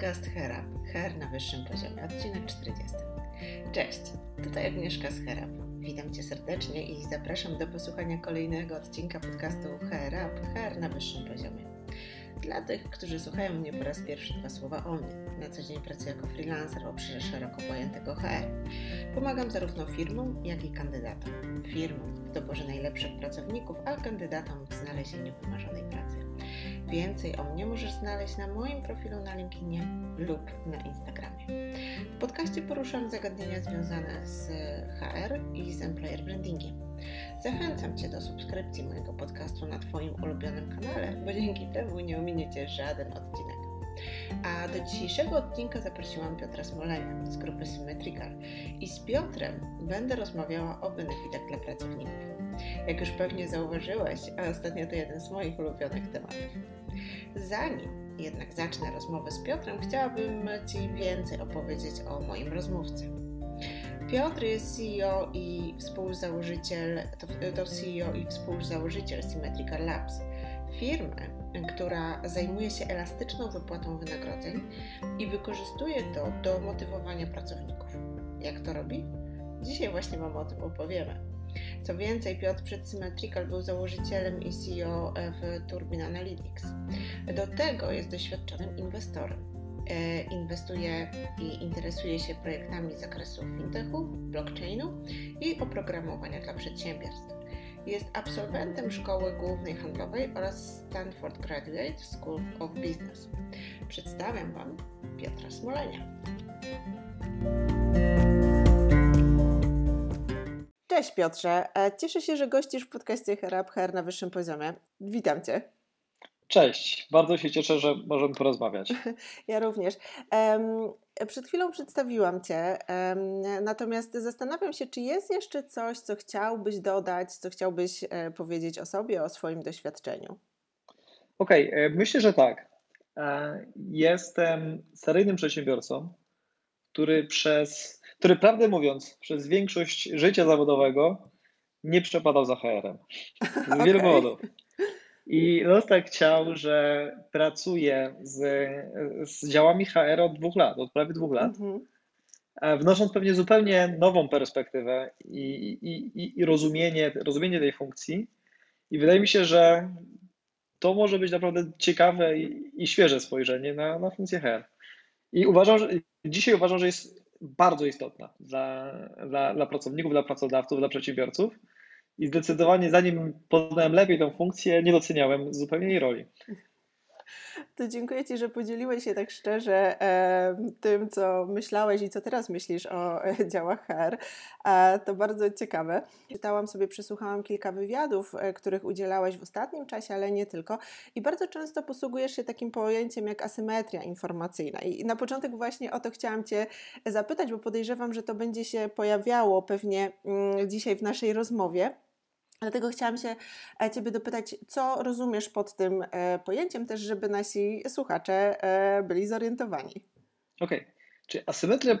podcast Herab, Her na wyższym poziomie, odcinek 40. Cześć, tutaj Agnieszka z Herab. Witam Cię serdecznie i zapraszam do posłuchania kolejnego odcinka podcastu Herab, Her na wyższym poziomie. Dla tych, którzy słuchają mnie po raz pierwszy, dwa słowa o mnie. Na co dzień pracuję jako freelancer w obszarze szeroko pojętego HR. Pomagam zarówno firmom, jak i kandydatom. Firmom w doborze najlepszych pracowników, a kandydatom w znalezieniu wymarzonej pracy. Więcej o mnie możesz znaleźć na moim profilu na LinkedInie lub na Instagramie. W podcaście poruszam zagadnienia związane z HR i z employer brandingiem. Zachęcam Cię do subskrypcji mojego podcastu na Twoim ulubionym kanale, bo dzięki temu nie ominiecie żaden odcinek. A do dzisiejszego odcinka zaprosiłam Piotra Smolenia z grupy Symmetrical i z Piotrem będę rozmawiała o benefitach dla pracowników. Jak już pewnie zauważyłeś, a ostatnio to jeden z moich ulubionych tematów. Zanim jednak zacznę rozmowę z Piotrem, chciałabym Ci więcej opowiedzieć o moim rozmówcy. Piotr jest CEO i współzałożyciel, to, to CEO i współzałożyciel Symmetrical Labs, firmy, która zajmuje się elastyczną wypłatą wynagrodzeń i wykorzystuje to do motywowania pracowników. Jak to robi? Dzisiaj właśnie Wam o tym opowiemy. Co więcej, Piotr przed Symmetrical był założycielem i CEO w Turbine Analytics. Do tego jest doświadczonym inwestorem. E, inwestuje i interesuje się projektami z zakresu fintechu, blockchainu i oprogramowania dla przedsiębiorstw. Jest absolwentem Szkoły Głównej Handlowej oraz Stanford Graduate School of Business. Przedstawiam Wam Piotra Smolenia. Cześć Piotrze, e, cieszę się, że gościsz w podcaście Herab Her na wyższym poziomie. Witam Cię. Cześć, bardzo się cieszę, że możemy porozmawiać. Ja również. Przed chwilą przedstawiłam Cię, natomiast zastanawiam się, czy jest jeszcze coś, co chciałbyś dodać, co chciałbyś e, powiedzieć o sobie, o swoim doświadczeniu? Okej, okay, e, myślę, że tak. Jestem seryjnym przedsiębiorcą, który przez, który prawdę mówiąc, przez większość życia zawodowego nie przepadał za HR-em. Z okay. wielu powodów. I los tak chciał, że pracuje z, z działami HR od dwóch lat, od prawie dwóch lat, mhm. wnosząc pewnie zupełnie nową perspektywę i, i, i rozumienie, rozumienie tej funkcji. I wydaje mi się, że to może być naprawdę ciekawe i, i świeże spojrzenie na, na funkcję HR. I uważam, że dzisiaj uważam, że jest bardzo istotna dla, dla, dla pracowników, dla pracodawców, dla przedsiębiorców i zdecydowanie zanim poznałem lepiej tę funkcję, nie doceniałem zupełnie jej roli. To dziękuję Ci, że podzieliłeś się tak szczerze tym, co myślałeś i co teraz myślisz o e, działach HR. To bardzo ciekawe. Czytałam sobie, przesłuchałam kilka wywiadów, e, których udzielałeś w ostatnim czasie, ale nie tylko. I bardzo często posługujesz się takim pojęciem jak asymetria informacyjna. I na początek właśnie o to chciałam Cię zapytać, bo podejrzewam, że to będzie się pojawiało pewnie mm, dzisiaj w naszej rozmowie. Dlatego chciałam się e, Ciebie dopytać, co rozumiesz pod tym e, pojęciem, też żeby nasi słuchacze e, byli zorientowani. Okej. Okay. Czy asymetria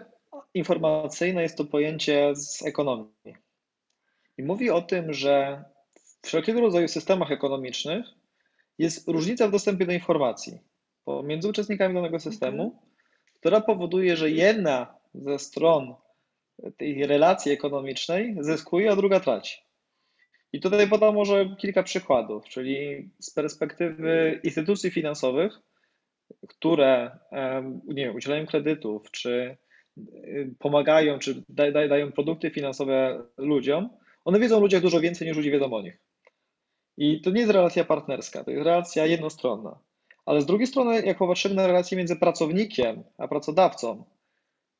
informacyjna jest to pojęcie z ekonomii. I mówi o tym, że w wszelkiego rodzaju systemach ekonomicznych jest różnica w dostępie do informacji pomiędzy uczestnikami danego systemu, mhm. która powoduje, że jedna ze stron tej relacji ekonomicznej zyskuje, a druga traci. I tutaj podam może kilka przykładów, czyli z perspektywy instytucji finansowych, które nie wiem, udzielają kredytów, czy y, pomagają, czy dają produkty finansowe ludziom, one wiedzą o ludziach dużo więcej niż ludzie wiedzą o nich. I to nie jest relacja partnerska, to jest relacja jednostronna. Ale z drugiej strony, jak popatrzymy na relację między pracownikiem a pracodawcą,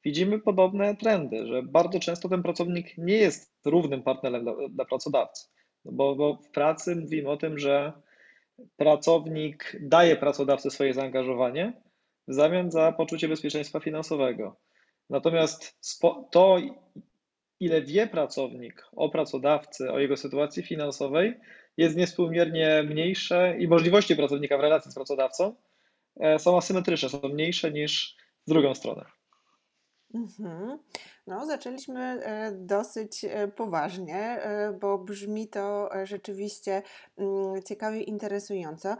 widzimy podobne trendy, że bardzo często ten pracownik nie jest równym partnerem dla, dla pracodawcy. No bo, bo w pracy mówimy o tym, że pracownik daje pracodawcy swoje zaangażowanie w zamian za poczucie bezpieczeństwa finansowego. Natomiast to, ile wie pracownik o pracodawcy, o jego sytuacji finansowej, jest niespółmiernie mniejsze i możliwości pracownika w relacji z pracodawcą e, są asymetryczne, są mniejsze niż w drugą stronę. Mhm. No, zaczęliśmy e, dosyć e, poważnie, e, bo brzmi to rzeczywiście mm, ciekawie, interesująco.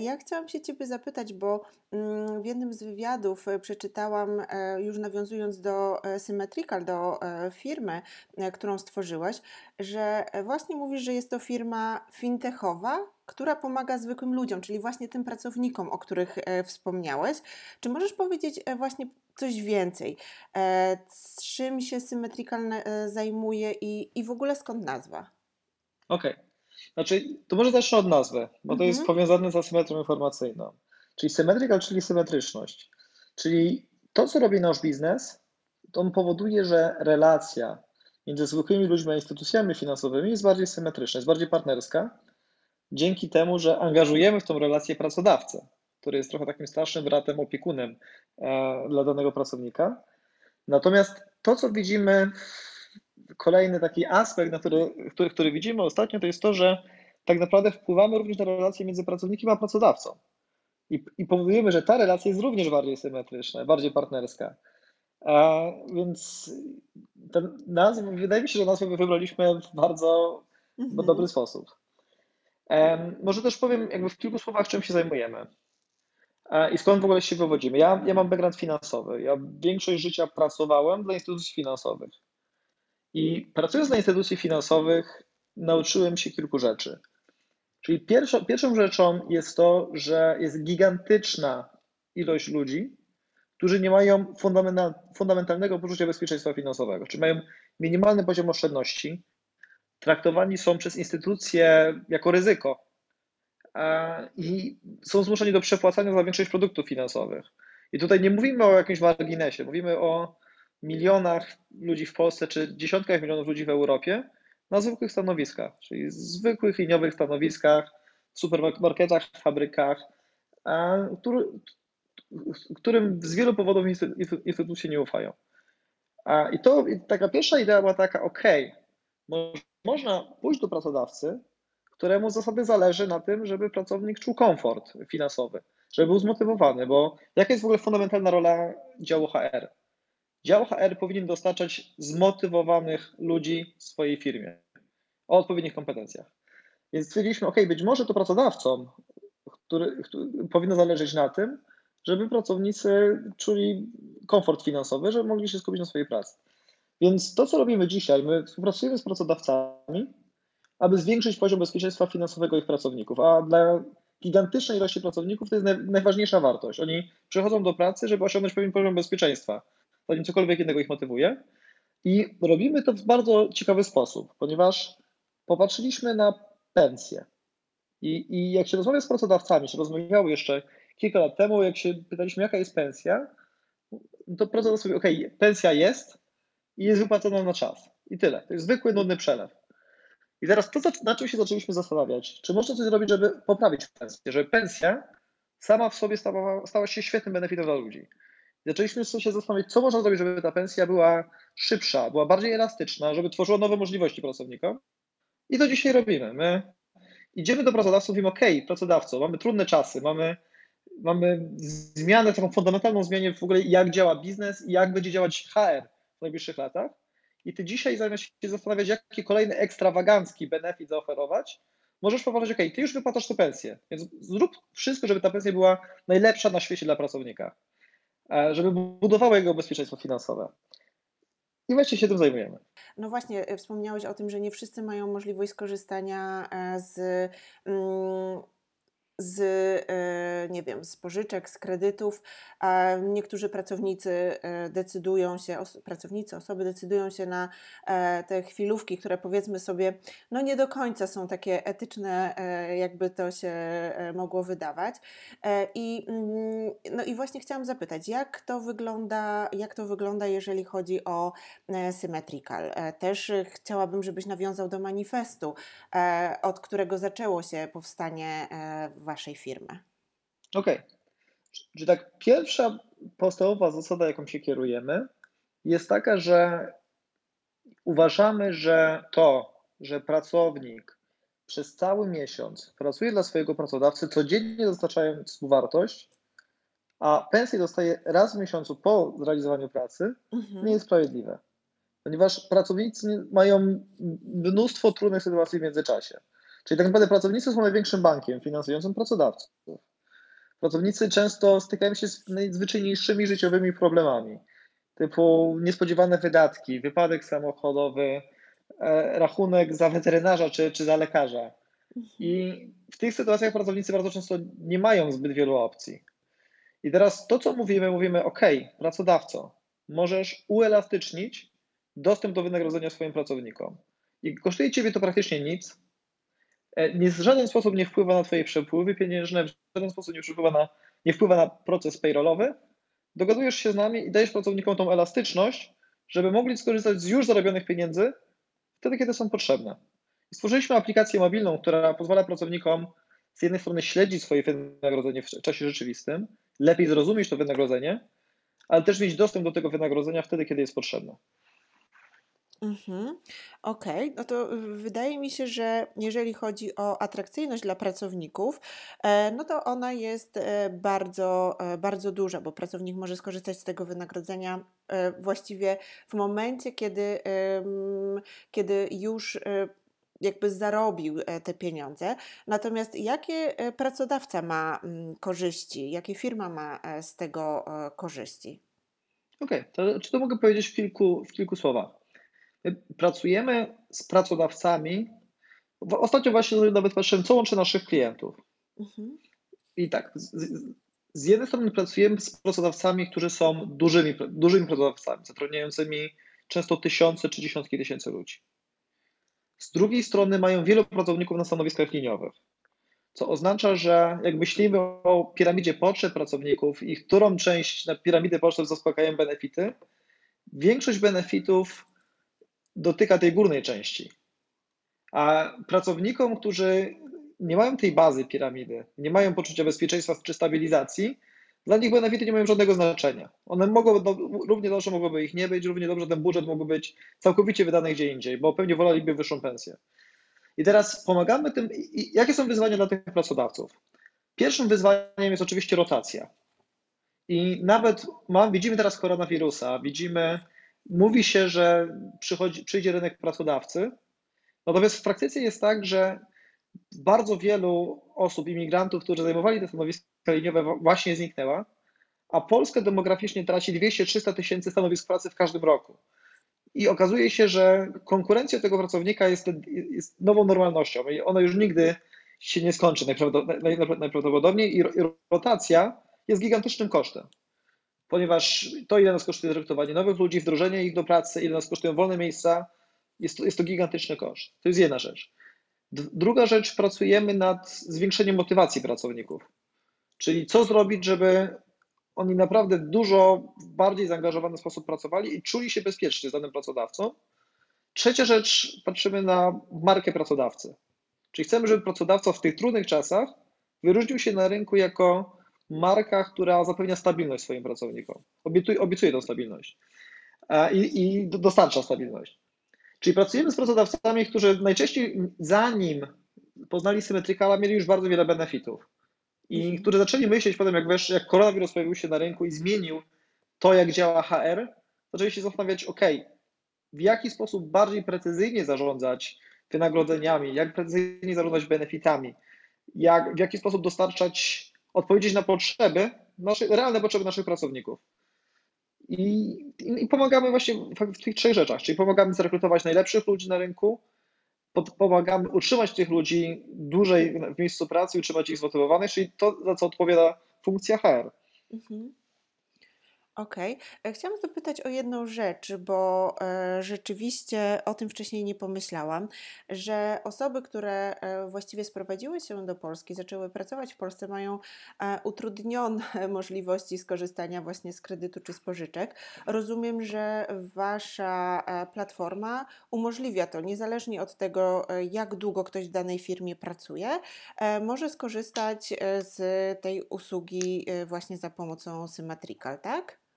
Ja chciałam się Ciebie zapytać, bo mm, w jednym z wywiadów przeczytałam, już nawiązując do Symmetrical, do firmy, którą stworzyłaś, że właśnie mówisz, że jest to firma fintechowa, która pomaga zwykłym ludziom, czyli właśnie tym pracownikom, o których wspomniałeś. Czy możesz powiedzieć właśnie coś więcej. E, czym się Symmetrical e, zajmuje i, i w ogóle skąd nazwa? Okej. Okay. Znaczy, to może zacznę od nazwy, bo to jest mhm. powiązane z asymetrią informacyjną. Czyli symmetrical, czyli symetryczność. Czyli to, co robi nasz biznes, to on powoduje, że relacja między zwykłymi ludźmi a instytucjami finansowymi jest bardziej symetryczna, jest bardziej partnerska, dzięki temu, że angażujemy w tą relację pracodawcę który jest trochę takim starszym bratem, opiekunem e, dla danego pracownika. Natomiast to, co widzimy, kolejny taki aspekt, na który, który, który widzimy ostatnio, to jest to, że tak naprawdę wpływamy również na relacje między pracownikiem a pracodawcą. I, I powodujemy, że ta relacja jest również bardziej symetryczna, bardziej partnerska. A, więc ten nazw, wydaje mi się, że nazwę wybraliśmy w bardzo mhm. dobry sposób. Może też powiem jakby w kilku słowach, czym się zajmujemy. I skąd w ogóle się wywodzimy? Ja, ja mam background finansowy. Ja większość życia pracowałem dla instytucji finansowych. I pracując dla instytucji finansowych, nauczyłem się kilku rzeczy. Czyli pierwszą, pierwszą rzeczą jest to, że jest gigantyczna ilość ludzi, którzy nie mają fundamentalnego poczucia bezpieczeństwa finansowego, czyli mają minimalny poziom oszczędności, traktowani są przez instytucje jako ryzyko, i są zmuszeni do przepłacania za większość produktów finansowych. I tutaj nie mówimy o jakimś marginesie, mówimy o milionach ludzi w Polsce czy dziesiątkach milionów ludzi w Europie na zwykłych stanowiskach, czyli zwykłych liniowych stanowiskach, supermarketach, fabrykach, którym z wielu powodów instytucje nie ufają. I to taka pierwsza idea była taka, ok, można pójść do pracodawcy któremu zasady zależy na tym, żeby pracownik czuł komfort finansowy, żeby był zmotywowany, bo jaka jest w ogóle fundamentalna rola działu HR? Dział HR powinien dostarczać zmotywowanych ludzi w swojej firmie o odpowiednich kompetencjach. Więc stwierdziliśmy, ok, być może to pracodawcom który, który, powinno zależeć na tym, żeby pracownicy czuli komfort finansowy, żeby mogli się skupić na swojej pracy. Więc to, co robimy dzisiaj, my współpracujemy z pracodawcami, aby zwiększyć poziom bezpieczeństwa finansowego ich pracowników. A dla gigantycznej ilości pracowników to jest najważniejsza wartość. Oni przychodzą do pracy, żeby osiągnąć pewien poziom bezpieczeństwa, zanim cokolwiek innego ich motywuje. I robimy to w bardzo ciekawy sposób, ponieważ popatrzyliśmy na pensję. I, I jak się rozmawia z pracodawcami, się rozmawiało jeszcze kilka lat temu, jak się pytaliśmy, jaka jest pensja, to pracodawca mówi, ok, pensja jest i jest wypłacona na czas. I tyle. To jest zwykły, nudny przelew. I teraz to, na czym się zaczęliśmy zastanawiać, czy można coś zrobić, żeby poprawić pensję, żeby pensja sama w sobie stała, stała się świetnym benefitem dla ludzi. I zaczęliśmy się zastanawiać, co można zrobić, żeby ta pensja była szybsza, była bardziej elastyczna, żeby tworzyła nowe możliwości pracownikom. I to dzisiaj robimy. My idziemy do pracodawców i mówimy, OK, pracodawco, mamy trudne czasy, mamy, mamy zmianę, taką fundamentalną zmianę w ogóle, jak działa biznes i jak będzie działać HR w najbliższych latach i ty dzisiaj zamiast się zastanawiać, jaki kolejny ekstrawagancki benefit zaoferować, możesz popatrzeć, ok, ty już wypłacasz tę pensję, więc zrób wszystko, żeby ta pensja była najlepsza na świecie dla pracownika, e, żeby budowała jego bezpieczeństwo finansowe. I właśnie się tym zajmujemy. No właśnie, e, wspomniałeś o tym, że nie wszyscy mają możliwość skorzystania e, z. Mm, z, e, nie wiem, z pożyczek, z kredytów, niektórzy pracownicy e, decydują się, pracownicy, osoby decydują się na e, te chwilówki, które powiedzmy sobie, no nie do końca są takie etyczne, jakby to się mogło wydawać. I, mm, no i właśnie chciałam zapytać, jak to wygląda, jak to wygląda, jeżeli chodzi o Symmetrical? Też chciałabym, żebyś nawiązał do manifestu, od którego zaczęło się powstanie waszej firmy? Okej. Okay. Czyli tak, pierwsza podstawowa zasada, jaką się kierujemy, jest taka, że uważamy, że to, że pracownik przez cały miesiąc pracuje dla swojego pracodawcy, codziennie dostarczając mu wartość, a pensję dostaje raz w miesiącu po zrealizowaniu pracy, mhm. nie jest sprawiedliwe. ponieważ pracownicy mają mnóstwo trudnych sytuacji w międzyczasie. Czyli tak naprawdę pracownicy są największym bankiem finansującym pracodawców. Pracownicy często stykają się z najzwyczajniejszymi życiowymi problemami, typu niespodziewane wydatki, wypadek samochodowy, e, rachunek za weterynarza czy, czy za lekarza. I w tych sytuacjach pracownicy bardzo często nie mają zbyt wielu opcji. I teraz to, co mówimy, mówimy, OK, pracodawco, możesz uelastycznić dostęp do wynagrodzenia swoim pracownikom. I kosztuje Ciebie to praktycznie nic, nie, w żaden sposób nie wpływa na Twoje przepływy pieniężne, w żaden sposób nie wpływa na, nie wpływa na proces payrollowy. Dogadujesz się z nami i dajesz pracownikom tą elastyczność, żeby mogli skorzystać z już zarobionych pieniędzy wtedy, kiedy są potrzebne. I stworzyliśmy aplikację mobilną, która pozwala pracownikom z jednej strony śledzić swoje wynagrodzenie w czasie rzeczywistym, lepiej zrozumieć to wynagrodzenie, ale też mieć dostęp do tego wynagrodzenia wtedy, kiedy jest potrzebne. Mhm. Okej, no to wydaje mi się, że jeżeli chodzi o atrakcyjność dla pracowników, e, no to ona jest e, bardzo, e, bardzo duża, bo pracownik może skorzystać z tego wynagrodzenia właściwie w momencie, kiedy, kiedy już jakby zarobił te pieniądze. Natomiast jakie pracodawca ma mm, korzyści, jakie firma ma z tego korzyści? Okej, to czy to mogę powiedzieć w kilku, w kilku słowach? Pracujemy z pracodawcami. Ostatnio właśnie nawet patrzyłem, co łączy naszych klientów. Mhm. I tak, z, z, jednej strony pracujemy z pracodawcami, którzy są dużymi, dużymi pracodawcami, zatrudniającymi często tysiące czy dziesiątki tysięcy ludzi. Z drugiej strony mają wielu pracowników na stanowiskach liniowych, co oznacza, że jak myślimy o piramidzie potrzeb pracowników i którą część na piramidy potrzeb zaspokajają benefity, większość benefitów dotyka tej górnej części. A pracownikom, którzy nie mają tej bazy piramidy, nie mają poczucia bezpieczeństwa czy stabilizacji, dla nich benefity nie mają żadnego znaczenia. One mogą, no, równie dobrze mogłoby ich nie być, równie dobrze ten budżet mógłby być całkowicie wydany gdzie indziej, bo pewnie woleliby wyższą pensję. I teraz pomagamy tym. I jakie są wyzwania dla tych pracodawców? Pierwszym wyzwaniem jest oczywiście rotacja. I nawet mam, widzimy teraz koronawirusa, widzimy mówi się, że przychodzi, przyjdzie rynek pracodawcy, natomiast w praktyce jest tak, że bardzo wielu osób, imigrantów, którzy zajmowali te stanowiska liniowe, właśnie zniknęła, a Polska demograficznie traci 200-300 tysięcy stanowisk pracy w każdym roku. I okazuje się, że konkurencja tego pracownika jest, jest nową normalnością i ona już nigdy się nie skończy najprawdopodobniej i rotacja jest gigantycznym kosztem ponieważ to, ile nas kosztuje zrekrutowanie nowych ludzi, wdrożenie ich do pracy, ile nas kosztują wolne miejsca, jest to, jest to gigantyczny koszt. To jest jedna rzecz. Druga rzecz, pracujemy nad zwiększeniem motywacji pracowników. Czyli co zrobić, żeby oni naprawdę dużo bardziej zaangażowany sposób pracowali i czuli się bezpiecznie z danym pracodawcą. Trzecia rzecz, patrzymy na markę pracodawcy. Czyli chcemy, żeby pracodawca w tych trudnych czasach wyróżnił się na rynku jako marka, która zapewnia stabilność swoim pracownikom. Obiecuje, obiecuje tą stabilność i, i dostarcza stabilność. Czyli pracujemy z pracodawcami, którzy najczęściej zanim poznali Symmetricala, mieli już bardzo wiele benefitów. I mhm. którzy zaczęli myśleć potem, jak, wiesz, jak koronawirus pojawił się na rynku i zmienił to, jak działa HR, zaczęli się zastanawiać, ok, w jaki sposób bardziej precyzyjnie zarządzać wynagrodzeniami, jak precyzyjnie zarządzać benefitami, jak, w jaki sposób dostarczać odpowiedzieć na potrzeby, nasze, realne potrzeby naszych pracowników. I, I, pomagamy właśnie w, tych trzech rzeczach, czyli pomagamy zrekrutować najlepszych ludzi na rynku, pod, pomagamy utrzymać tych ludzi dłużej w miejscu pracy, utrzymać ich zmotywowanych, czyli to, za co odpowiada funkcja HR. Mhm. Okej. E, chciałam zapytać o jedną rzecz, bo e, rzeczywiście o tym wcześniej nie pomyślałam, że osoby, które e, właściwie sprowadziły się do Polski, zaczęły pracować w Polsce, mają utrudnione możliwości skorzystania właśnie z kredytu czy z pożyczek. Rozumiem, że Wasza platforma umożliwia to, niezależnie od tego, jak długo ktoś w danej firmie pracuje, może skorzystać z tej usługi właśnie za pomocą Symmetrical, tak?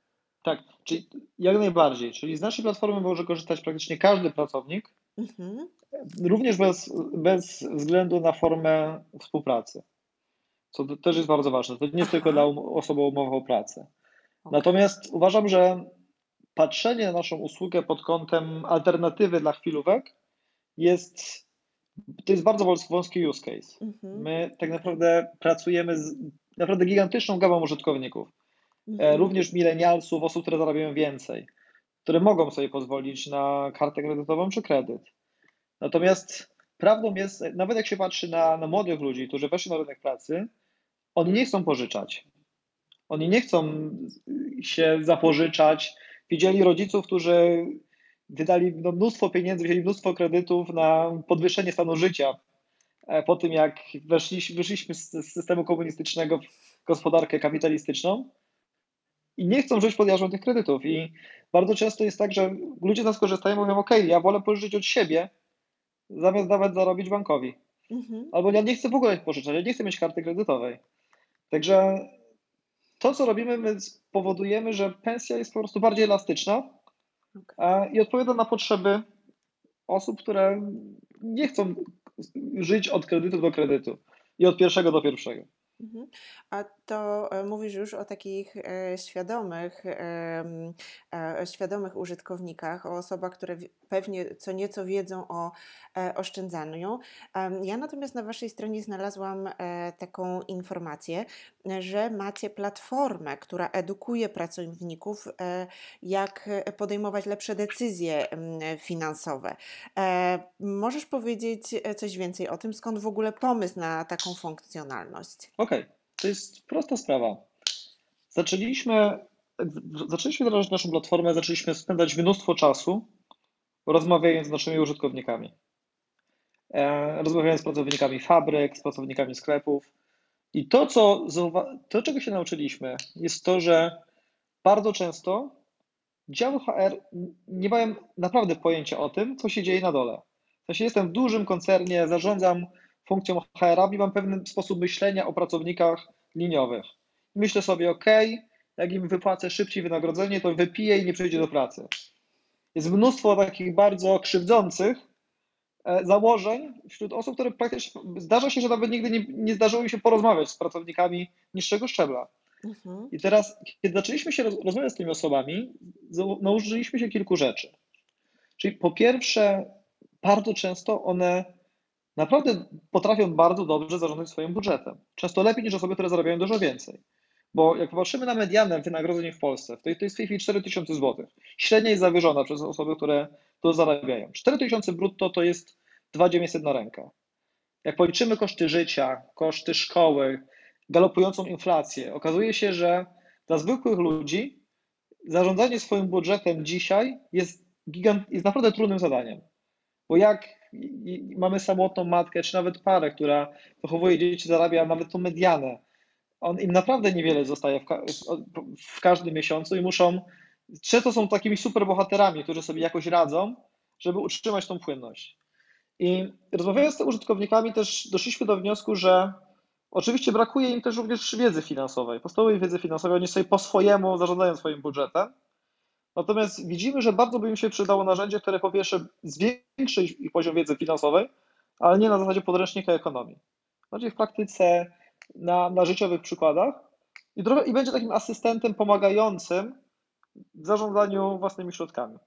Tak, czyli jak najbardziej. Czyli z naszej platformy może korzystać praktycznie każdy pracownik, mhm. również bez, bez względu na formę współpracy. Co też jest bardzo ważne. To nie jest tylko dla um, osoby o umowę o pracę. Okay. Natomiast uważam, że patrzenie na naszą usługę pod kątem alternatywy dla chwilówek jest, to jest bardzo wąski use case. Mhm. My tak naprawdę pracujemy z naprawdę gigantyczną gamą użytkowników, mhm. również milenialsów, osób, które zarabiają więcej, które mogą sobie pozwolić na kartę kredytową czy kredyt. Natomiast prawdą jest, nawet jak się patrzy na, na młodych ludzi, którzy weszli na rynek pracy, oni nie chcą pożyczać. Oni nie chcą się zapożyczać. Widzieli rodziców, którzy wydali no, mnóstwo pieniędzy, wzięli mnóstwo kredytów na podwyższenie stanu życia e, po tym, jak weszliśmy, wyszliśmy z systemu komunistycznego w gospodarkę kapitalistyczną i nie chcą żyć pod jarzmą tych kredytów. I bardzo często jest tak, że ludzie z nas korzystają i mówią, ok, ja wolę pożyczyć od siebie, zamiast nawet zarobić bankowi. Mhm. Albo ja nie chcę w ogóle pożyczać, ja nie chcę mieć karty kredytowej. Także to, co robimy, my spowodujemy, że pensja jest po prostu bardziej elastyczna okay. i odpowiada na potrzeby osób, które nie chcą żyć od kredytu do kredytu i od pierwszego do pierwszego. Mhm. A to e, mówisz już o takich e, świadomych, e, świadomych użytkownikach, o osobach, które pewnie co nieco wiedzą o oszczędzaniu. Ja natomiast na Waszej stronie znalazłam taką informację, że macie platformę, która edukuje pracowników, jak podejmować lepsze decyzje finansowe. Możesz powiedzieć coś więcej o tym, skąd w ogóle pomysł na taką funkcjonalność? Okej, okay. to jest prosta sprawa. Zaczęliśmy, zaczęliśmy wdrażać naszą platformę, zaczęliśmy spędzać mnóstwo czasu rozmawiając z naszymi użytkownikami. E, rozmawiając z pracownikami fabryk, z pracownikami sklepów. I to, co, to, czego się nauczyliśmy, jest to, że bardzo często działy HR nie mają naprawdę pojęcia o tym, co się dzieje na dole. W sensie jestem w dużym koncernie, zarządzam funkcją HR-a i mam pewien sposób myślenia o pracownikach liniowych. Myślę sobie, ok, jak im wypłacę szybciej wynagrodzenie, to wypiję i nie przejdzie do pracy. Jest mnóstwo takich bardzo krzywdzących e, założeń wśród osób, które praktycznie zdarza się, że nawet nigdy nie, nie zdarzyło mi się porozmawiać z pracownikami niższego szczebla. Mhm. I teraz, kiedy zaczęliśmy się rozmawiać z tymi osobami, nauczyliśmy się kilku rzeczy. Czyli po pierwsze, bardzo często one naprawdę potrafią bardzo dobrze zarządzać swoim budżetem. Często lepiej niż osoby, które zarabiają dużo więcej. Bo jak popatrzymy na medianę wynagrodzeń w Polsce, to jest w tej chwili 4000 zł. Średnia jest zawyżona przez osoby, które to zarabiają. 4000 brutto to jest 2900 na rękę. Jak policzymy koszty życia, koszty szkoły, galopującą inflację, okazuje się, że dla zwykłych ludzi zarządzanie swoim budżetem dzisiaj jest, gigant, jest naprawdę trudnym zadaniem. Bo jak mamy samotną matkę, czy nawet parę, która wychowuje dzieci, zarabia nawet tą medianę, on im naprawdę niewiele zostaje w, ka w każdym miesiącu i muszą, często są takimi super bohaterami, którzy sobie jakoś radzą, żeby utrzymać tą płynność. I rozmawiając z tymi użytkownikami też doszliśmy do wniosku, że oczywiście brakuje im też również wiedzy finansowej, podstawowej wiedzy finansowej, oni sobie po swojemu zarządzają swoim budżetem, Natomiast widzimy, że bardzo by im się przydało narzędzie, które po pierwsze zwiększy ich poziom wiedzy finansowej, ale nie na zasadzie podręcznika ekonomii. Bardziej w praktyce, na, na życiowych przykładach i, trochę, i będzie takim asystentem pomagającym w zarządzaniu własnymi środkami.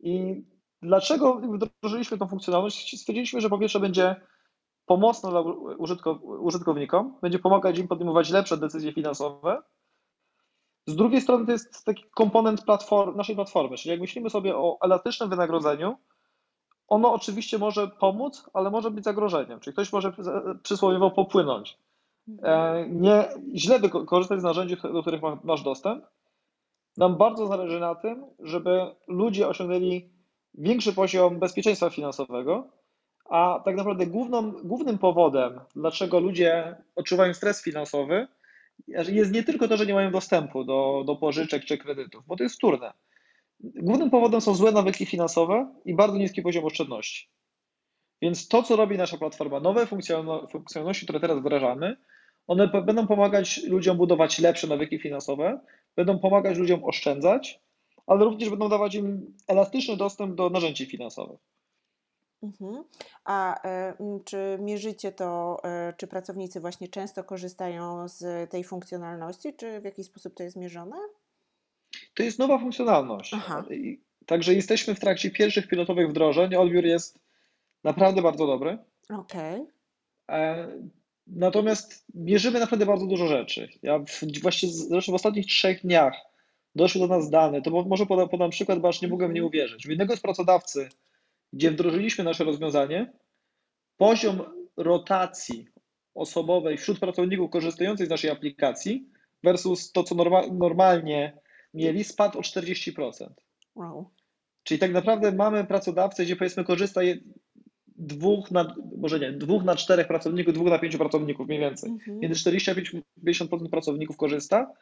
I dlaczego wdrożyliśmy tę funkcjonalność? Stwierdziliśmy, że po pierwsze będzie pomocna dla użytkownikom, będzie pomagać im podejmować lepsze decyzje finansowe, z drugiej strony to jest taki komponent platform, naszej platformy, czyli jak myślimy sobie o elastycznym wynagrodzeniu, ono oczywiście może pomóc, ale może być zagrożeniem, czyli ktoś może przysłowiowo popłynąć. E, nie, źle korzystać z narzędzi, do których masz dostęp. Nam bardzo zależy na tym, żeby ludzie osiągnęli większy poziom bezpieczeństwa finansowego, a tak naprawdę główną, głównym powodem, dlaczego ludzie odczuwają stres finansowy, jest nie tylko to, że nie mają dostępu do, do pożyczek czy kredytów, bo to jest wtórne. Głównym powodem są złe nawyki finansowe i bardzo niski poziom oszczędności. Więc to, co robi nasza platforma, nowe funkcjonalności, które teraz wdrażamy, one będą pomagać ludziom budować lepsze nawyki finansowe, będą pomagać ludziom oszczędzać, ale również będą dawać im elastyczny dostęp do narzędzi finansowych. Mhm. A e, czy mierzycie to, e, czy pracownicy właśnie często korzystają z tej funkcjonalności, czy w jaki sposób to jest mierzone? To jest nowa funkcjonalność. Także jesteśmy w trakcie pierwszych pilotowych wdrożeń. Odbiór jest naprawdę bardzo dobry. Okej. E, natomiast mierzymy naprawdę bardzo dużo rzeczy. Ja w, właściwie zresztą w ostatnich trzech dniach doszły do nas dane, to może podam, podam przykład, bo aż nie mogłem nie uwierzyć. U jednego z pracodawcy, gdzie wdrożyliśmy nasze rozwiązanie, poziom rotacji osobowej wśród pracowników korzystających z naszej aplikacji versus to, co norma normalnie mieli, spadł o 40%. Wow. Czyli tak naprawdę mamy pracodawcę, gdzie powiedzmy korzysta dwóch na, może nie, dwóch na czterech pracowników, dwóch na pięciu pracowników mniej więcej. Mhm. Między 40 a 50% pracowników korzysta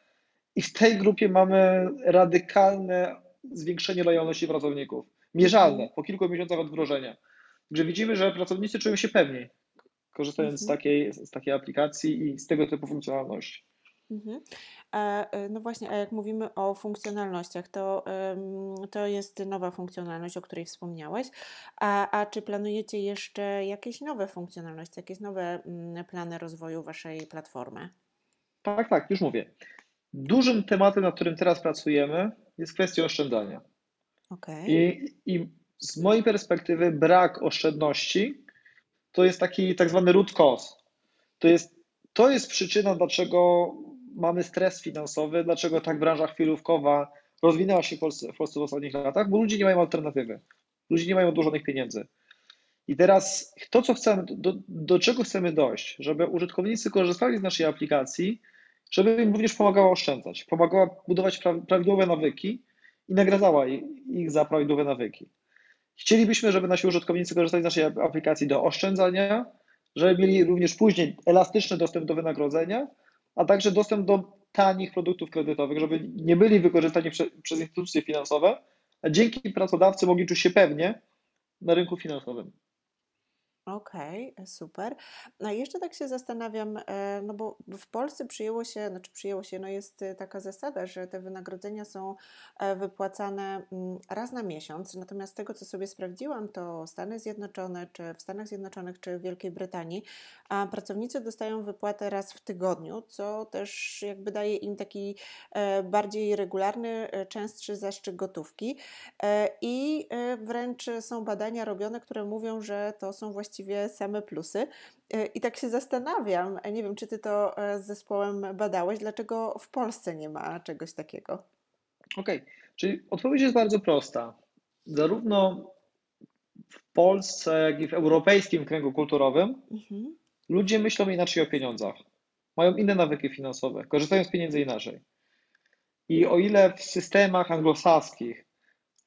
i w tej grupie mamy radykalne zwiększenie lojalności pracowników. Mierzalne mhm. po kilku miesiącach od wdrożenia. Także widzimy, że pracownicy czują się pewniej, korzystając mhm. z, takiej, z takiej aplikacji i z tego typu funkcjonalności. Mhm. E, no właśnie, a jak mówimy o funkcjonalnościach, to, to jest nowa funkcjonalność, o której wspomniałeś. A, a czy planujecie jeszcze jakieś nowe funkcjonalności, jakieś nowe mm, plany rozwoju Waszej platformy? Tak, tak, już mówię. Dużym tematem, nad którym teraz pracujemy, jest kwestia oszczędzania. Okay. I, I z mojej perspektywy brak oszczędności to jest taki tak zwany root cause. To jest, to jest przyczyna, dlaczego mamy stres finansowy, dlaczego tak branża chwilówkowa rozwinęła się w Polsce, w Polsce w ostatnich latach, bo ludzie nie mają alternatywy. Ludzie nie mają odłożonych pieniędzy. I teraz to, co chcemy, do, do czego chcemy dojść, żeby użytkownicy korzystali z naszej aplikacji, żeby im również pomagała oszczędzać, pomagała budować prawidłowe nawyki i nagradzała ich za prawidłowe nawyki. Chcielibyśmy, żeby nasi użytkownicy korzystali z naszej aplikacji do oszczędzania, żeby mieli również później elastyczny dostęp do wynagrodzenia, a także dostęp do tanich produktów kredytowych, żeby nie byli wykorzystani prze, przez instytucje finansowe, a dzięki pracodawcy mogli czuć się pewnie na rynku finansowym. Okej, super. No i jeszcze tak się zastanawiam, e, no bo w Polsce przyjęło się, znaczy przyjęło się, no jest e, taka zasada, że te wynagrodzenia są e, wypłacane mm, raz na miesiąc. Natomiast tego, co sobie sprawdziłam, to Stany Zjednoczone, czy w Stanach Zjednoczonych, czy w Wielkiej Brytanii, a pracownicy dostają wypłatę raz w tygodniu, co też jakby daje im taki bardziej regularny, częstszy zastrzyk gotówki. I wręcz są badania robione, które mówią, że to są właściwie właściwie same plusy. E, I tak się zastanawiam, e, nie wiem, czy ty to e, z zespołem badałeś, dlaczego w Polsce nie ma czegoś takiego? Okej, okay. czyli odpowiedź jest bardzo prosta. Zarówno w Polsce, jak i w europejskim kręgu kulturowym mhm. ludzie myślą inaczej o pieniądzach. Mają inne nawyki finansowe, korzystają z pieniędzy inaczej. I o ile w systemach anglosaskich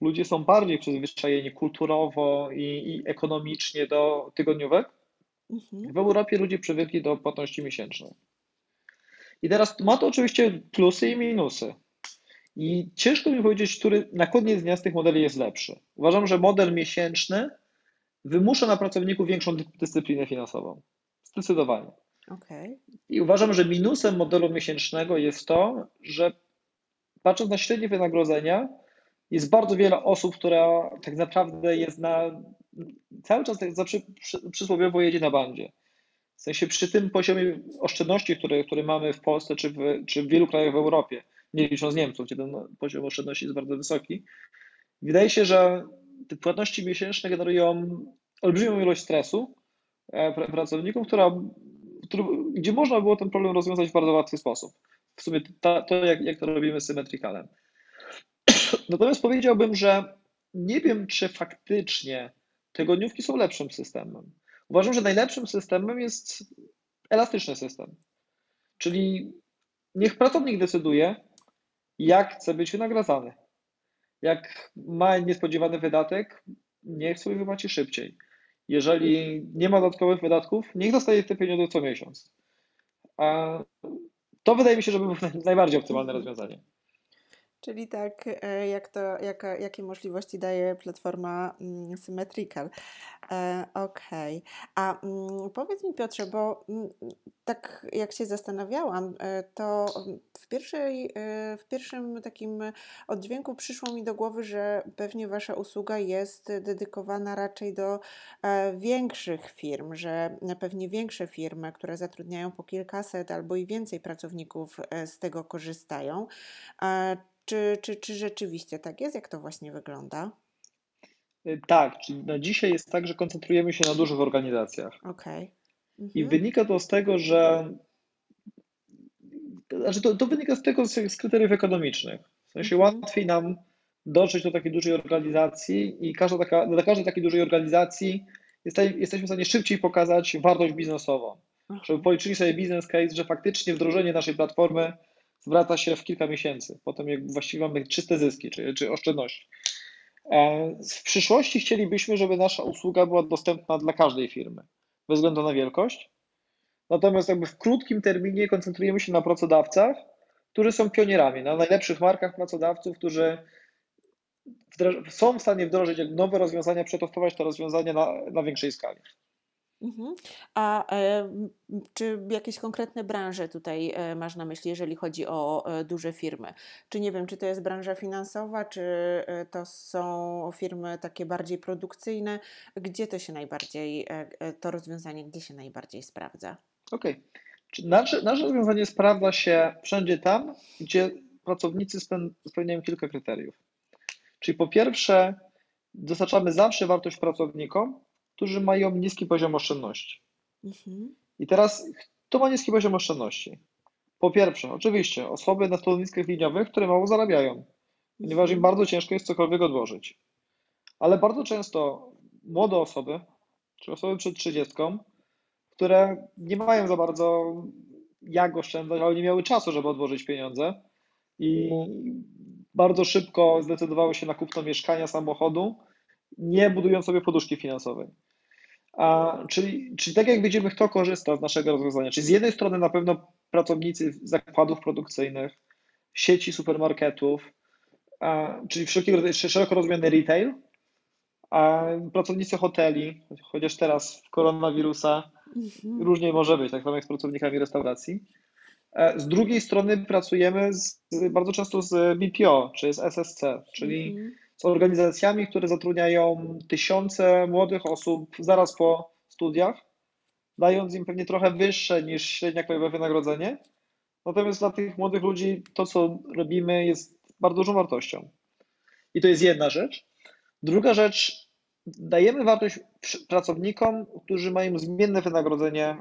ludzie są bardziej przyzwyczajeni kulturowo i, i ekonomicznie do tygodniówek. Mhm. W Europie ludzie przywykli do płatności miesięcznej. I teraz ma to oczywiście plusy i minusy. I ciężko mi powiedzieć, który na koniec dnia z tych modeli jest lepszy. Uważam, że model miesięczny wymusza na pracowniku większą dyscyplinę finansową. Zdecydowanie. Okay. I uważam, że minusem modelu miesięcznego jest to, że patrząc na średnie wynagrodzenia, jest bardzo wiele osób, która tak naprawdę jest na cały czas tak przy, przy, przysłowiowo jedzie na bandzie. W sensie przy tym poziomie oszczędności, który, który mamy w Polsce czy w, czy w wielu krajach w Europie, nie licząc Niemców, gdzie ten poziom oszczędności jest bardzo wysoki, wydaje się, że te płatności miesięczne generują olbrzymią ilość stresu e, pracownikom, która, który, gdzie można było ten problem rozwiązać w bardzo łatwy sposób. W sumie ta, to, jak, jak to robimy z Symmetricalem. Natomiast powiedziałbym, że nie wiem, czy faktycznie tygodniówki są lepszym systemem. Uważam, że najlepszym systemem jest elastyczny system. Czyli niech pracownik decyduje, jak chce być wynagradzany. Jak ma niespodziewany wydatek, niech sobie wypłaci szybciej. Jeżeli nie ma dodatkowych wydatków, niech dostaje te pieniądze co miesiąc. A to wydaje mi się, że by było najbardziej optymalne rozwiązanie. Czyli tak, e, jak to, jaka, jakie możliwości daje platforma mm, Symmetrical. E, okej. Okay. A mm, powiedz mi Piotrze, bo mm, tak jak się zastanawiałam, e, to w, pierwszej, w pierwszym takim oddźwięku przyszło mi do głowy, że pewnie Wasza usługa jest dedykowana raczej do większych firm, że pewnie większe firmy, które zatrudniają po kilkaset albo i więcej pracowników z tego korzystają. Czy, czy, czy rzeczywiście tak jest? Jak to właśnie wygląda? Y, tak, czyli na dzisiaj jest tak, że koncentrujemy się na dużych organizacjach. Okej. I Mhm. wynika to z tego, że znaczy to, to wynika z tego, z, z kryteriów ekonomicznych. W sensie Mhm. łatwiej nam dotrzeć do takiej dużej organizacji i każda taka, dla każdej takiej dużej organizacji jeste- jesteśmy w stanie szybciej pokazać wartość biznesową. Żeby policzyli sobie biznes case, że faktycznie wdrożenie naszej platformy zwraca się w kilka miesięcy. Potem jak właściwie mamy czyste zyski czy, czy oszczędności. E, W przyszłości chcielibyśmy, żeby nasza usługa była dostępna dla każdej firmy, bez względu na wielkość. Natomiast jakby w krótkim terminie koncentrujemy się na pracodawcach, którzy są pionierami, na najlepszych markach pracodawców, którzy są w stanie wdrożyć nowe rozwiązania, przetestować te rozwiązania na, na większej skali. Mhm. A e, czy jakieś konkretne branże tutaj e, masz na myśli, jeżeli chodzi o e, duże firmy? Czy nie wiem, czy to jest branża finansowa, czy to są firmy takie bardziej produkcyjne? Gdzie to się najbardziej, to rozwiązanie, gdzie się najbardziej sprawdza? Okej. Czy Nasze, nasze rozwiązanie sprawdza się wszędzie tam, gdzie pracownicy speł- spełniają kilka kryteriów. Czyli po pierwsze, dostarczamy zawsze wartość pracownikom, którzy mają niski poziom oszczędności. Mhm. I teraz, kto ma niski poziom oszczędności? Po pierwsze, oczywiście, osoby na stanowiskach liniowych, które mało zarabiają, ponieważ im Mhm. bardzo ciężko jest cokolwiek odłożyć. Ale bardzo często młode osoby, czy osoby przed 30, które nie mają za bardzo jak oszczędzać, ale nie miały czasu, żeby odłożyć pieniądze i bardzo szybko zdecydowały się na kupno mieszkania, samochodu, nie budując sobie poduszki finansowej. A, czyli, czyli tak jak widzimy, kto korzysta z naszego rozwiązania. Czyli z jednej strony na pewno pracownicy zakładów produkcyjnych, sieci supermarketów, a, czyli wszelkiego rodzaju szeroko rozumiany retail, a pracownicy hoteli, chociaż teraz w koronawirusa Mhm. różnie może być, tak samo jak z pracownikami restauracji. E, Z drugiej strony pracujemy z, bardzo często z BPO, czy z SSC, czyli Mhm. Z organizacjami, które zatrudniają tysiące młodych osób zaraz po studiach, dając im pewnie trochę wyższe niż średnia krajowe wynagrodzenie. Natomiast dla tych młodych ludzi to, co robimy, jest bardzo dużą wartością. I to jest jedna rzecz. Druga rzecz, dajemy wartość pracownikom, którzy mają zmienne wynagrodzenie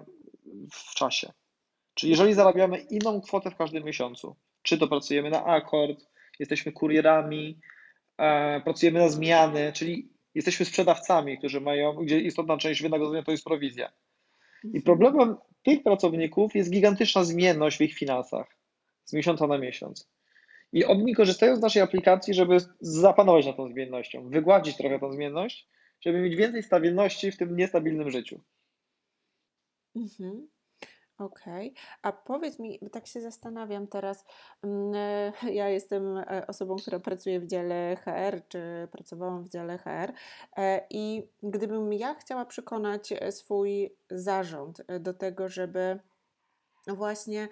w czasie. Czyli jeżeli zarabiamy inną kwotę w każdym miesiącu, czy to pracujemy na akord, jesteśmy kurierami, pracujemy na zmiany, czyli jesteśmy sprzedawcami, którzy mają, gdzie istotna część wynagrodzenia to jest prowizja. I Mhm. problemem tych pracowników jest gigantyczna zmienność w ich finansach z miesiąca na miesiąc. I oni korzystają z naszej aplikacji, żeby zapanować nad tą zmiennością, wygładzić trochę tą zmienność, żeby mieć więcej stabilności w tym niestabilnym życiu. Mhm. Okej, a powiedz mi, bo tak się zastanawiam teraz, mm, ja jestem e, osobą, która pracuje w dziale HR, czy pracowałam w dziale HR, e, i gdybym ja chciała przekonać e, swój zarząd do tego, żeby właśnie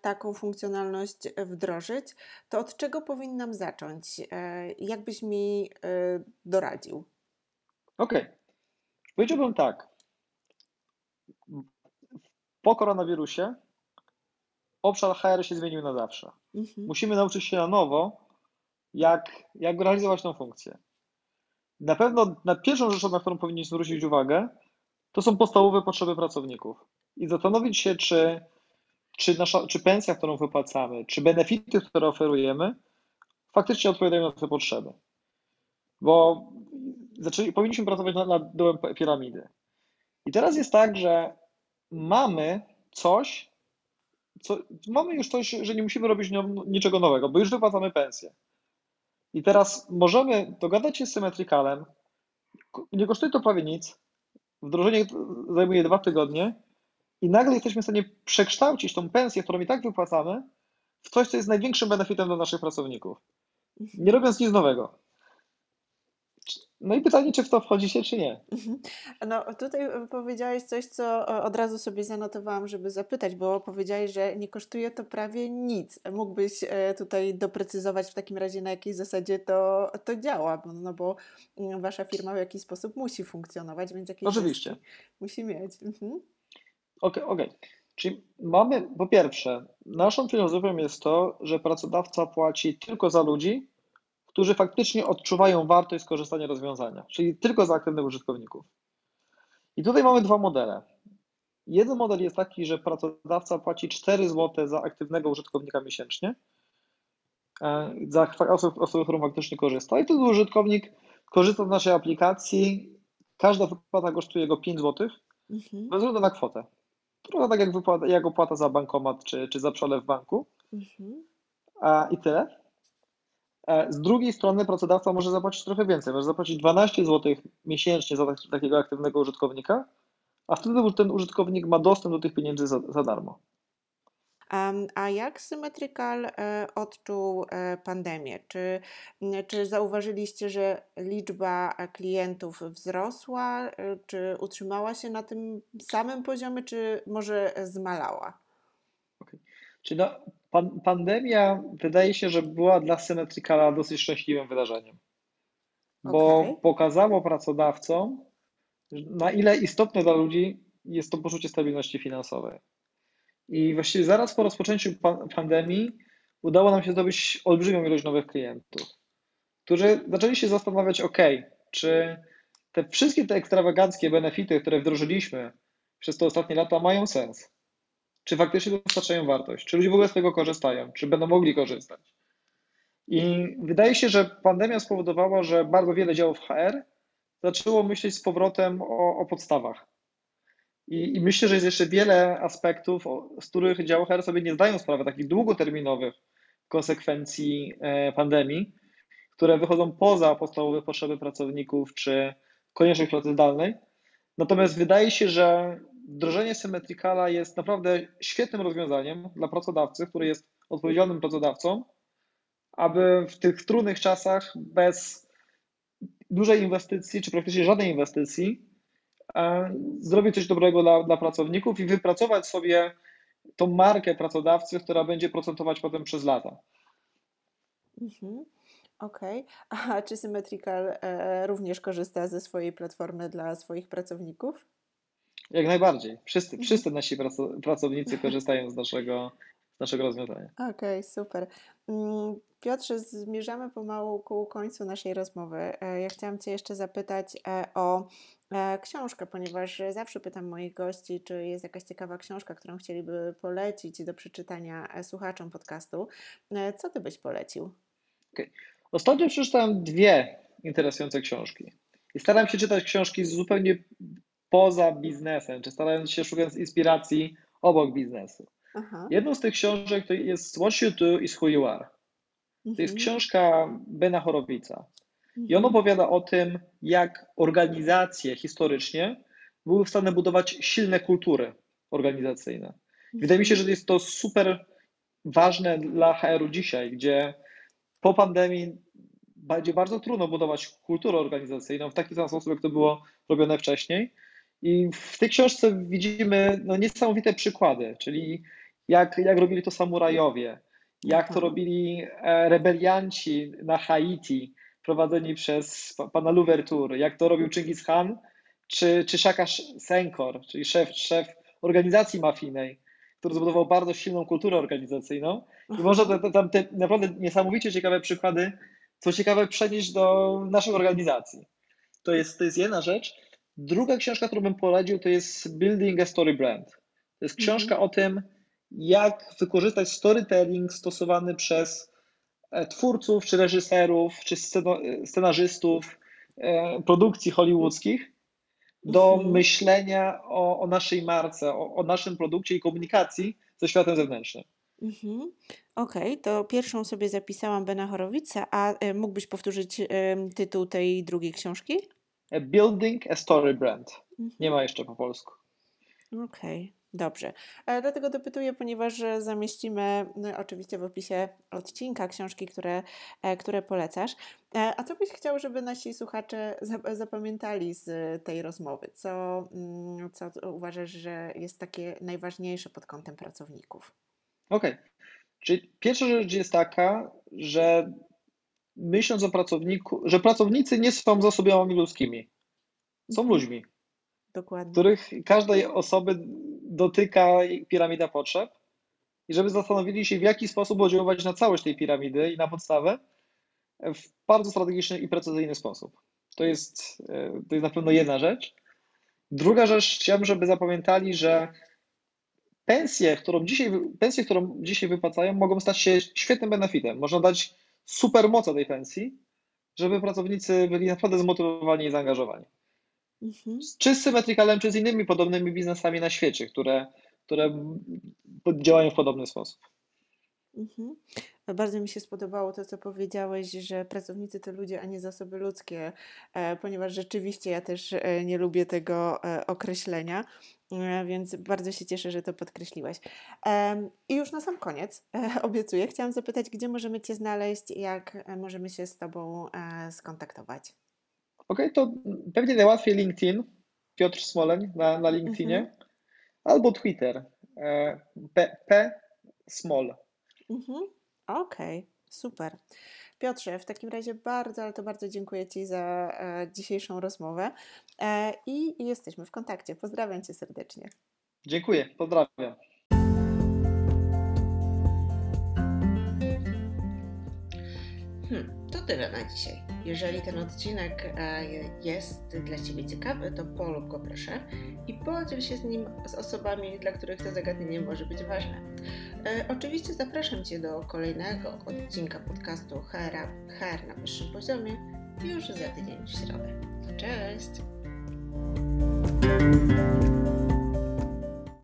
taką funkcjonalność wdrożyć, to od czego powinnam zacząć? E, Jak byś mi doradził? Okej, powiedziałbym tak. Po koronawirusie obszar HR się zmienił na zawsze. Mhm. Musimy nauczyć się na nowo, jak, jak realizować tą funkcję. Na pewno na pierwszą rzeczą, na którą powinniśmy zwrócić uwagę, to są podstawowe potrzeby pracowników. I zastanowić się, czy, czy, nasza, czy pensja, którą wypłacamy, czy benefity, które oferujemy, faktycznie odpowiadają na te potrzeby. Bo zaczęli, powinniśmy pracować nad, nad dołem piramidy. I teraz jest tak, że mamy coś, co, mamy już coś, że nie musimy robić niczego nowego, bo już wypłacamy pensję. I teraz możemy dogadać się z Symmetricalem, nie kosztuje to prawie nic, wdrożenie zajmuje dwa tygodnie i nagle jesteśmy w stanie przekształcić tą pensję, którą i tak wypłacamy, w coś, co jest największym benefitem dla naszych pracowników, nie robiąc nic nowego. No i pytanie, czy w to wchodzicie, czy nie. Mhm. No, tutaj e, powiedziałeś coś, co e, od razu sobie zanotowałam, żeby zapytać, bo powiedziałeś, że nie kosztuje to prawie nic. Mógłbyś e, tutaj doprecyzować w takim razie, na jakiej zasadzie to, to działa, bo, no bo mm, wasza firma w jakiś sposób musi funkcjonować, więc jakieś Oczywiście. musi mieć. Mhm. Okej, okej. Czyli mamy, po pierwsze, naszą filozofią jest to, że pracodawca płaci tylko za ludzi, którzy faktycznie odczuwają wartość skorzystania rozwiązania, czyli tylko za aktywnych użytkowników. I tutaj mamy dwa modele. Jeden model jest taki, że pracodawca płaci 4 zł za aktywnego użytkownika miesięcznie, e, za osobę, którą faktycznie korzysta. I ten użytkownik korzysta z naszej aplikacji, każda wypłata kosztuje go 5 zł, mhm. bez względu na kwotę. Trochę tak jak, wypłata, jak opłata za bankomat czy, czy za przelew w banku. Mhm. A, I tyle. E, z drugiej strony pracodawca może zapłacić trochę więcej, może zapłacić 12 zł miesięcznie za takiego aktywnego użytkownika, a wtedy ten użytkownik ma dostęp do tych pieniędzy za, za darmo. A jak Symmetrical e, odczuł e, pandemię? Czy, czy zauważyliście, że liczba klientów wzrosła, czy utrzymała się na tym samym poziomie, czy może zmalała? Okay. Czyli no, pan, pandemia wydaje się, że była dla Symmetricala dosyć szczęśliwym wydarzeniem, bo okay. pokazało pracodawcom, na ile istotne dla ludzi jest to poczucie stabilności finansowej. I właściwie zaraz po rozpoczęciu pandemii udało nam się zdobyć olbrzymią ilość nowych klientów, którzy zaczęli się zastanawiać, ok, czy te wszystkie te ekstrawaganckie benefity, które wdrożyliśmy przez te ostatnie lata mają sens? Czy faktycznie dostarczają wartość? Czy ludzie w ogóle z tego korzystają? Czy będą mogli korzystać? I wydaje się, że pandemia spowodowała, że bardzo wiele działów HR zaczęło myśleć z powrotem o, o podstawach. I, I, myślę, że jest jeszcze wiele aspektów, z których działy HR sobie nie zdają sprawy, takich długoterminowych konsekwencji e, pandemii, które wychodzą poza podstawowe potrzeby pracowników czy konieczność pracy zdalnej. Natomiast wydaje się, że wdrożenie Symmetricala jest naprawdę świetnym rozwiązaniem dla pracodawcy, który jest odpowiedzialnym pracodawcą, aby w tych trudnych czasach bez dużej inwestycji, czy praktycznie żadnej inwestycji, e, zrobić coś dobrego dla, dla pracowników i wypracować sobie tą markę pracodawcy, która będzie procentować potem przez lata. Mhm. Okej. Okay. A czy Symmetrical e, również korzysta ze swojej platformy dla swoich pracowników? Jak najbardziej. Wszyscy, mhm. wszyscy nasi pracownicy korzystają z naszego, z naszego rozwiązania. Okej, okay, super. Mm, Piotrze, zmierzamy pomału ku końcu naszej rozmowy. E, ja chciałam Cię jeszcze zapytać e, o e, książkę, ponieważ zawsze pytam moich gości, czy jest jakaś ciekawa książka, którą chcieliby polecić do przeczytania słuchaczom podcastu. Co Ty byś polecił? Okay. Ostatnio przeczytałem dwie interesujące książki. I staram się czytać książki zupełnie poza biznesem, czy starając się szukać inspiracji obok biznesu. Aha. Jedną z tych książek to jest What You Do is Who You Are. To jest mhm. książka Bena Horowica. I on mhm. opowiada o tym, jak organizacje historycznie były w stanie budować silne kultury organizacyjne. Wydaje mi się, że jest to super ważne dla HR-u dzisiaj, gdzie po pandemii będzie bardzo trudno budować kulturę organizacyjną w taki sam sposób, jak to było robione wcześniej. I w tej książce widzimy no, niesamowite przykłady, czyli jak, jak robili to samurajowie, jak to robili e, rebelianci na Haiti, prowadzeni przez pana Louverture, jak to robił Chingis Khan, czy, czy Shaka Senkor, czyli szef, szef organizacji mafijnej, który zbudował bardzo silną kulturę organizacyjną. I można tam te naprawdę niesamowicie ciekawe przykłady, co ciekawe, przenieść do naszych organizacji. To jest, to jest jedna rzecz. Druga książka, którą bym polecił, to jest Building a Story Brand. To jest książka mhm. o tym, jak wykorzystać storytelling stosowany przez e, twórców, czy reżyserów, czy scenarzystów e, produkcji hollywoodzkich do mhm. myślenia o, o, naszej marce, o, o, naszym produkcie i komunikacji ze światem zewnętrznym. Mhm. Okej, okay, to pierwszą sobie zapisałam Bena Horowica, a e, mógłbyś powtórzyć tytuł tej drugiej książki? Building a Story Brand. Mhm. Nie ma jeszcze po polsku. Okej. Okay. Dobrze. E, dlatego dopytuję, ponieważ zamieścimy no, oczywiście w opisie odcinka książki, które, e, które polecasz. E, a co byś chciał, żeby nasi słuchacze zapamiętali z tej rozmowy? Co, mm, co uważasz, że jest takie najważniejsze pod kątem pracowników? Okej. Okay. Czyli pierwsza rzecz jest taka, że myśląc o pracowniku, że pracownicy nie są zasobami ludzkimi. Są mhm. ludźmi. Dokładnie. Których każdej osoby dotyka piramida potrzeb i żeby zastanowili się, w jaki sposób oddziaływać na całość tej piramidy i na podstawę w bardzo strategiczny i precyzyjny sposób. To jest, to jest na pewno jedna rzecz. Druga rzecz, chciałbym, żeby zapamiętali, że pensje, którą dzisiaj, pensje, którą dzisiaj wypłacają, mogą stać się świetnym benefitem. Można dać super moc tej pensji, żeby pracownicy byli naprawdę zmotywowani i zaangażowani. Mhm. Czy z Symmetricalem, czy z innymi podobnymi biznesami na świecie, które, które działają w podobny sposób. Mhm. Bardzo mi się spodobało to, co powiedziałeś, że pracownicy to ludzie, a nie zasoby ludzkie, e, ponieważ rzeczywiście ja też e, nie lubię tego e, określenia, więc bardzo się cieszę, że to podkreśliłeś. I już na sam koniec obiecuję, chciałam zapytać, gdzie możemy Cię znaleźć i jak możemy się z Tobą skontaktować. Okej, okay, to pewnie najłatwiej LinkedIn, Piotr Smoleń na, na LinkedInie, mhm. albo Twitter, P, P Smol. Mhm. Okej, okay, super. Piotrze, w takim razie bardzo, ale to bardzo dziękuję Ci za e, dzisiejszą rozmowę e, i jesteśmy w kontakcie. Pozdrawiam Cię serdecznie. Dziękuję, pozdrawiam. Hmm, to tyle na dzisiaj. Jeżeli ten odcinek e, jest dla Ciebie ciekawy, to polub go proszę i podziel się z nim z osobami, dla których to zagadnienie może być ważne. E, oczywiście zapraszam Cię do kolejnego odcinka podcastu HR, HR na wyższym poziomie już za tydzień w środę. Cześć!